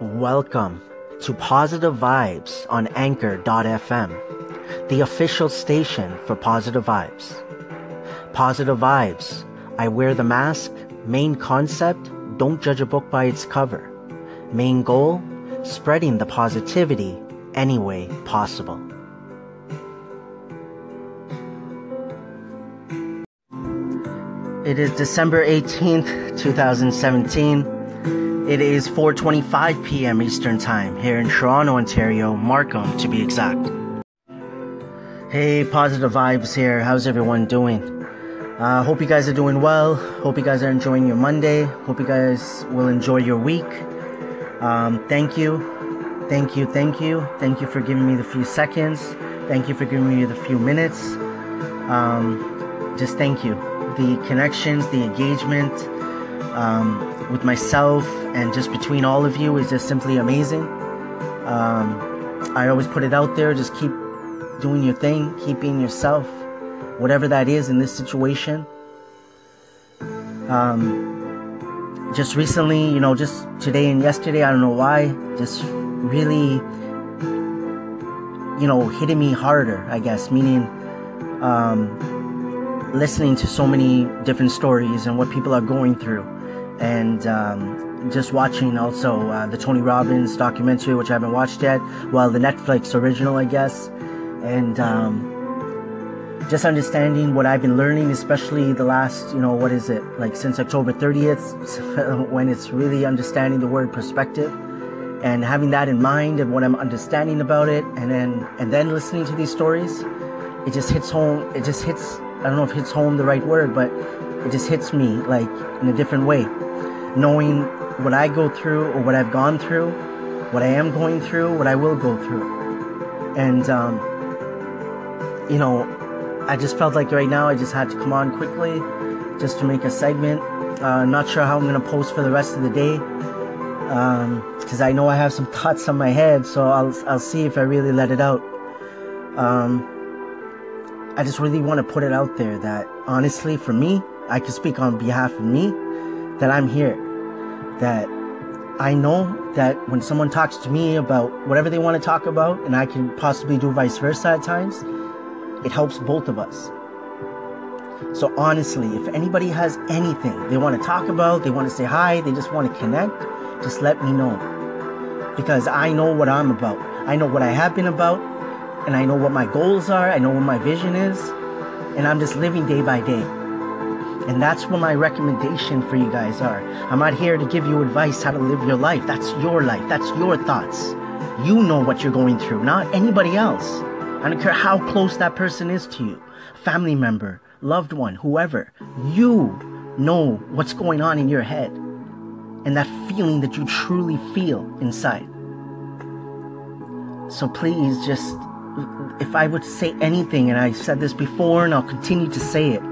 Welcome to Positive Vibes on Anchor.fm, the official station for Positive Vibes. Positive Vibes. I wear the mask. Main concept don't judge a book by its cover. Main goal spreading the positivity any way possible. It is December 18th, 2017. It is 4:25 p.m. Eastern Time here in Toronto, Ontario, Markham to be exact. Hey, positive vibes here. How's everyone doing? Uh, hope you guys are doing well. Hope you guys are enjoying your Monday. Hope you guys will enjoy your week. Um, thank you, thank you, thank you, thank you for giving me the few seconds. Thank you for giving me the few minutes. Um, just thank you the connections, the engagement um, with myself, and just between all of you is just simply amazing. Um, I always put it out there. Just keep doing your thing, keep being yourself, whatever that is in this situation. Um, just recently, you know, just today and yesterday, I don't know why, just really, you know, hitting me harder, I guess, meaning, um, listening to so many different stories and what people are going through, and um, just watching also uh, the Tony Robbins documentary, which I haven't watched yet, well, the Netflix original, I guess, and um, just understanding what I've been learning, especially the last, you know, what is it, like since October 30th, when it's really understanding the word perspective and having that in mind and what I'm understanding about it, and then and then listening to these stories, it just hits home. It just hits I don't know if hits home the right word, but it just hits me like in a different way. Knowing what I go through or what I've gone through, what I am going through, what I will go through. And, um, you know, I just felt like right now I just had to come on quickly just to make a segment. Uh, not sure how I'm going to post for the rest of the day because um, I know I have some thoughts on my head, so I'll, I'll see if I really let it out. Um, I just really want to put it out there that honestly, for me, I can speak on behalf of me that I'm here. That I know that when someone talks to me about whatever they want to talk about, and I can possibly do vice versa at times, it helps both of us. So honestly, if anybody has anything they want to talk about, they want to say hi, they just want to connect, just let me know. Because I know what I'm about. I know what I have been about, and I know what my goals are, I know what my vision is, and I'm just living day by day. And that's what my recommendation for you guys are. I'm not here to give you advice how to live your life. That's your life. That's your thoughts. You know what you're going through, not anybody else. I don't care how close that person is to you family member, loved one, whoever. You know what's going on in your head and that feeling that you truly feel inside. So please just if I would say anything, and I said this before and I'll continue to say it,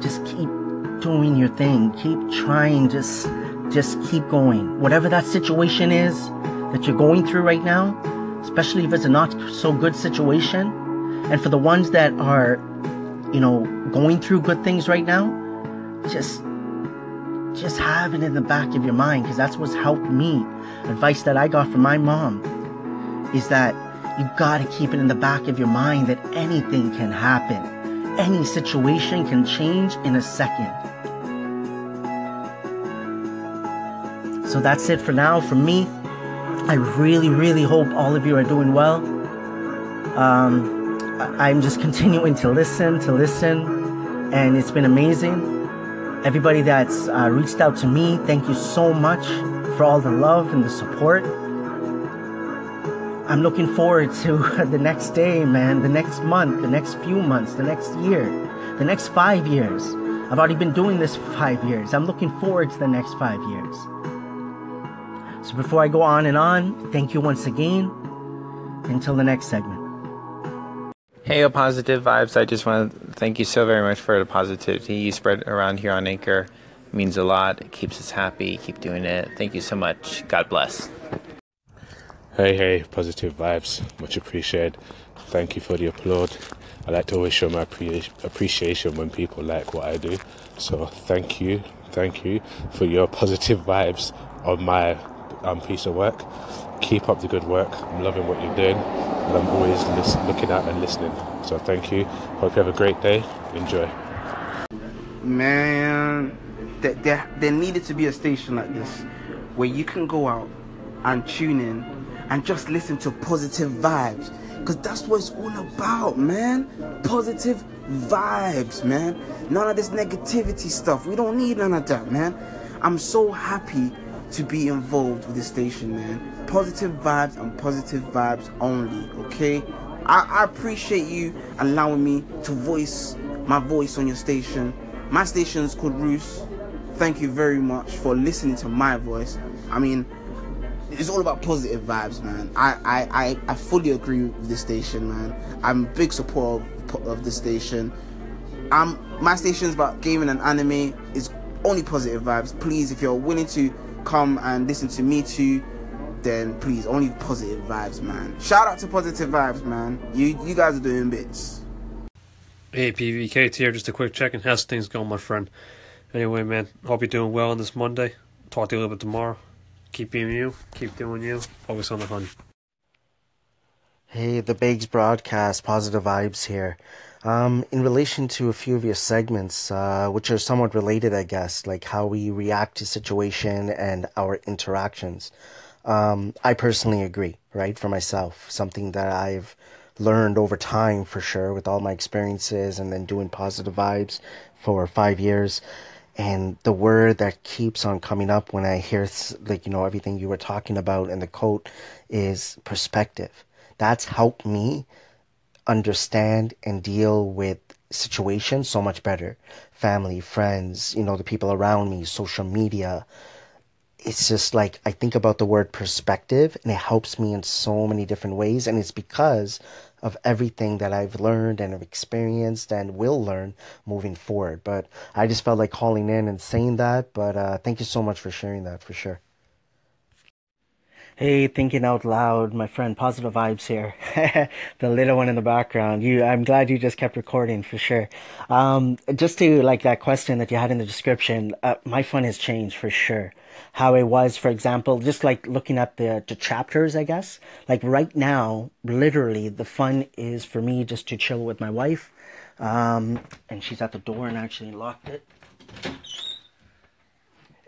just keep doing your thing. Keep trying. Just, just keep going. Whatever that situation is that you're going through right now, especially if it's a not so good situation, and for the ones that are, you know, going through good things right now, just, just have it in the back of your mind because that's what's helped me. Advice that I got from my mom is that you gotta keep it in the back of your mind that anything can happen. Any situation can change in a second. So that's it for now from me. I really, really hope all of you are doing well. Um, I'm just continuing to listen, to listen, and it's been amazing. Everybody that's uh, reached out to me, thank you so much for all the love and the support. I'm looking forward to the next day, man, the next month, the next few months, the next year, the next five years. I've already been doing this for five years. I'm looking forward to the next five years. So before I go on and on, thank you once again. Until the next segment. Hey, positive vibes. I just want to thank you so very much for the positivity you spread around here on Anchor. It means a lot. It keeps us happy. Keep doing it. Thank you so much. God bless. Hey, hey, positive vibes. Much appreciated. Thank you for the applaud. I like to always show my appreciation when people like what I do. So thank you, thank you for your positive vibes on my um, piece of work. Keep up the good work. I'm loving what you're doing, and I'm always listen, looking out and listening. So thank you. Hope you have a great day. Enjoy. Man, there, there, there needed to be a station like this where you can go out and tune in and just listen to positive vibes. Because that's what it's all about, man. Positive vibes, man. None of this negativity stuff. We don't need none of that, man. I'm so happy to be involved with the station, man. Positive vibes and positive vibes only, okay? I, I appreciate you allowing me to voice my voice on your station. My station is called Roos. Thank you very much for listening to my voice. I mean, it's all about positive vibes, man. I, I, I, I fully agree with this station, man. I'm a big supporter of, of this station. Um, my station's about gaming and anime. It's only positive vibes. Please, if you're willing to come and listen to me too, then please only positive vibes, man. Shout out to positive vibes, man. You you guys are doing bits. Hey, PVK here. Just a quick check and how's things going, my friend? Anyway, man, hope you're doing well on this Monday. Talk to you a little bit tomorrow. Keep being you. Keep doing you. Focus on the hunt. Hey, the Bigs broadcast, positive vibes here. Um, in relation to a few of your segments, uh, which are somewhat related, I guess, like how we react to situation and our interactions. Um, I personally agree, right? For myself, something that I've learned over time for sure with all my experiences and then doing positive vibes for five years. And the word that keeps on coming up when I hear, like, you know, everything you were talking about in the quote is perspective. That's helped me understand and deal with situations so much better. Family, friends, you know, the people around me, social media. It's just like I think about the word perspective and it helps me in so many different ways. And it's because of everything that I've learned and have experienced and will learn moving forward. But I just felt like calling in and saying that. But uh, thank you so much for sharing that for sure. Hey, thinking out loud, my friend. Positive vibes here. the little one in the background. You, I'm glad you just kept recording for sure. Um, just to like that question that you had in the description. Uh, my fun has changed for sure. How it was, for example, just like looking at the the chapters, I guess. Like right now, literally, the fun is for me just to chill with my wife. Um, and she's at the door and actually locked it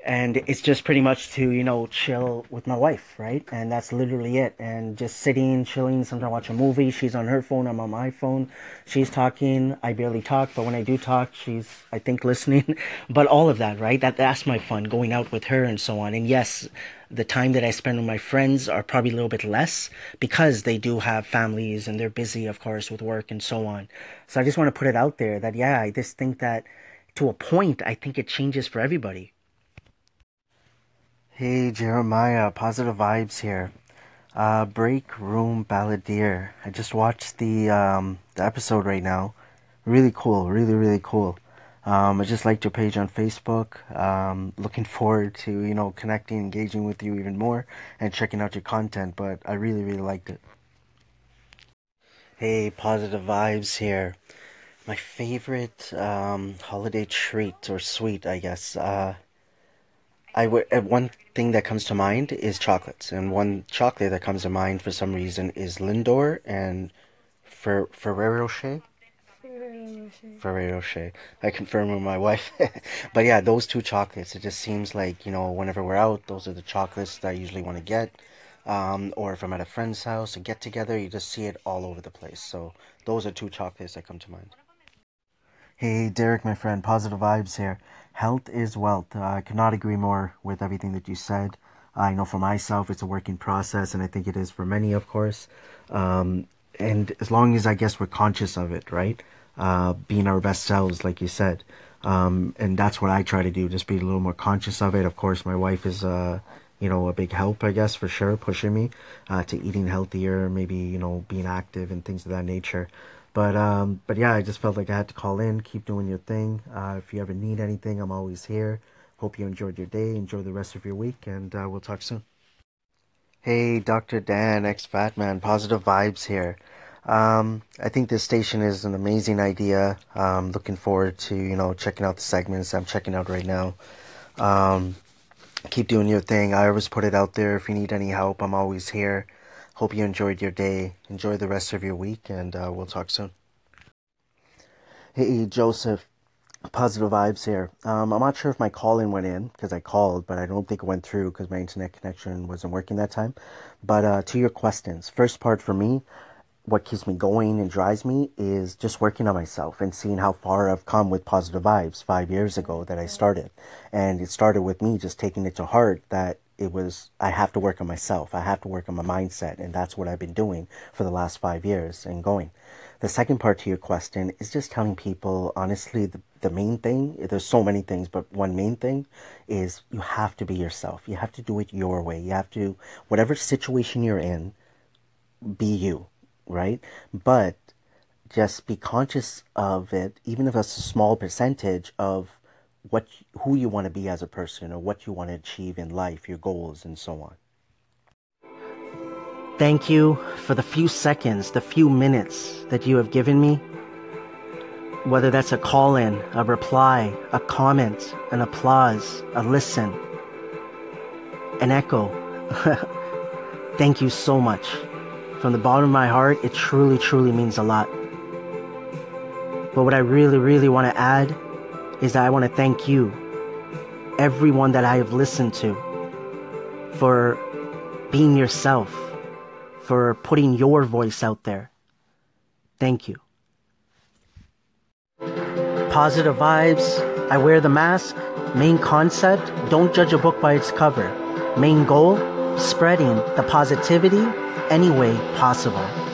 and it's just pretty much to you know chill with my wife right? And that's literally it. And just sitting chilling sometimes watch a movie. She's on her phone i'm on my phone. She's talking i barely talk but when i do talk she's i think listening. But all of that right? That that's my fun going out with her and so on. And yes the time that i spend with my friends are probably a little bit less because they do have families and they're busy of course with work and so on. So i just want to put it out there that yeah i just think that to a point i think it changes for everybody Hey Jeremiah, positive vibes here. Uh, Break Room Balladeer. I just watched the um, the episode right now. Really cool, really really cool. Um, I just liked your page on Facebook. Um, looking forward to you know connecting, engaging with you even more, and checking out your content. But I really really liked it. Hey, positive vibes here. My favorite um, holiday treat or sweet, I guess. Uh, I would uh, one thing that comes to mind is chocolates, and one chocolate that comes to mind for some reason is Lindor and Fer- Ferrero Rocher. Ferrero Rocher. I confirm with my wife, but yeah, those two chocolates. It just seems like you know, whenever we're out, those are the chocolates that I usually want to get. Um, or if I'm at a friend's house, a get together, you just see it all over the place. So those are two chocolates that come to mind. Hey, Derek, my friend, positive vibes here. Health is wealth. I cannot agree more with everything that you said. I know for myself it's a working process, and I think it is for many, of course. Um, and as long as I guess we're conscious of it, right? Uh, being our best selves, like you said. Um, and that's what I try to do, just be a little more conscious of it. Of course, my wife is, uh, you know, a big help, I guess, for sure, pushing me uh, to eating healthier, maybe, you know, being active and things of that nature. But um, but yeah, I just felt like I had to call in. Keep doing your thing. Uh, if you ever need anything, I'm always here. Hope you enjoyed your day. Enjoy the rest of your week, and uh, we'll talk soon. Hey, Dr. Dan, ex Fat Man, positive vibes here. Um, I think this station is an amazing idea. Um, looking forward to you know checking out the segments I'm checking out right now. Um, keep doing your thing. I always put it out there. If you need any help, I'm always here. Hope you enjoyed your day. Enjoy the rest of your week, and uh, we'll talk soon. Hey, Joseph. Positive vibes here. Um, I'm not sure if my call in went in because I called, but I don't think it went through because my internet connection wasn't working that time. But uh, to your questions, first part for me, what keeps me going and drives me is just working on myself and seeing how far I've come with positive vibes five years ago that I started. And it started with me just taking it to heart that it was, I have to work on myself. I have to work on my mindset. And that's what I've been doing for the last five years and going. The second part to your question is just telling people, honestly, the, the main thing, there's so many things, but one main thing is you have to be yourself. You have to do it your way. You have to, whatever situation you're in, be you right? But just be conscious of it, even if it's a small percentage of what who you want to be as a person or what you want to achieve in life, your goals, and so on. Thank you for the few seconds, the few minutes that you have given me. Whether that's a call in, a reply, a comment, an applause, a listen, an echo. Thank you so much. From the bottom of my heart, it truly, truly means a lot. But what I really, really want to add is that I want to thank you, everyone that I have listened to, for being yourself, for putting your voice out there. Thank you. Positive vibes. I wear the mask. Main concept don't judge a book by its cover. Main goal spreading the positivity any way possible.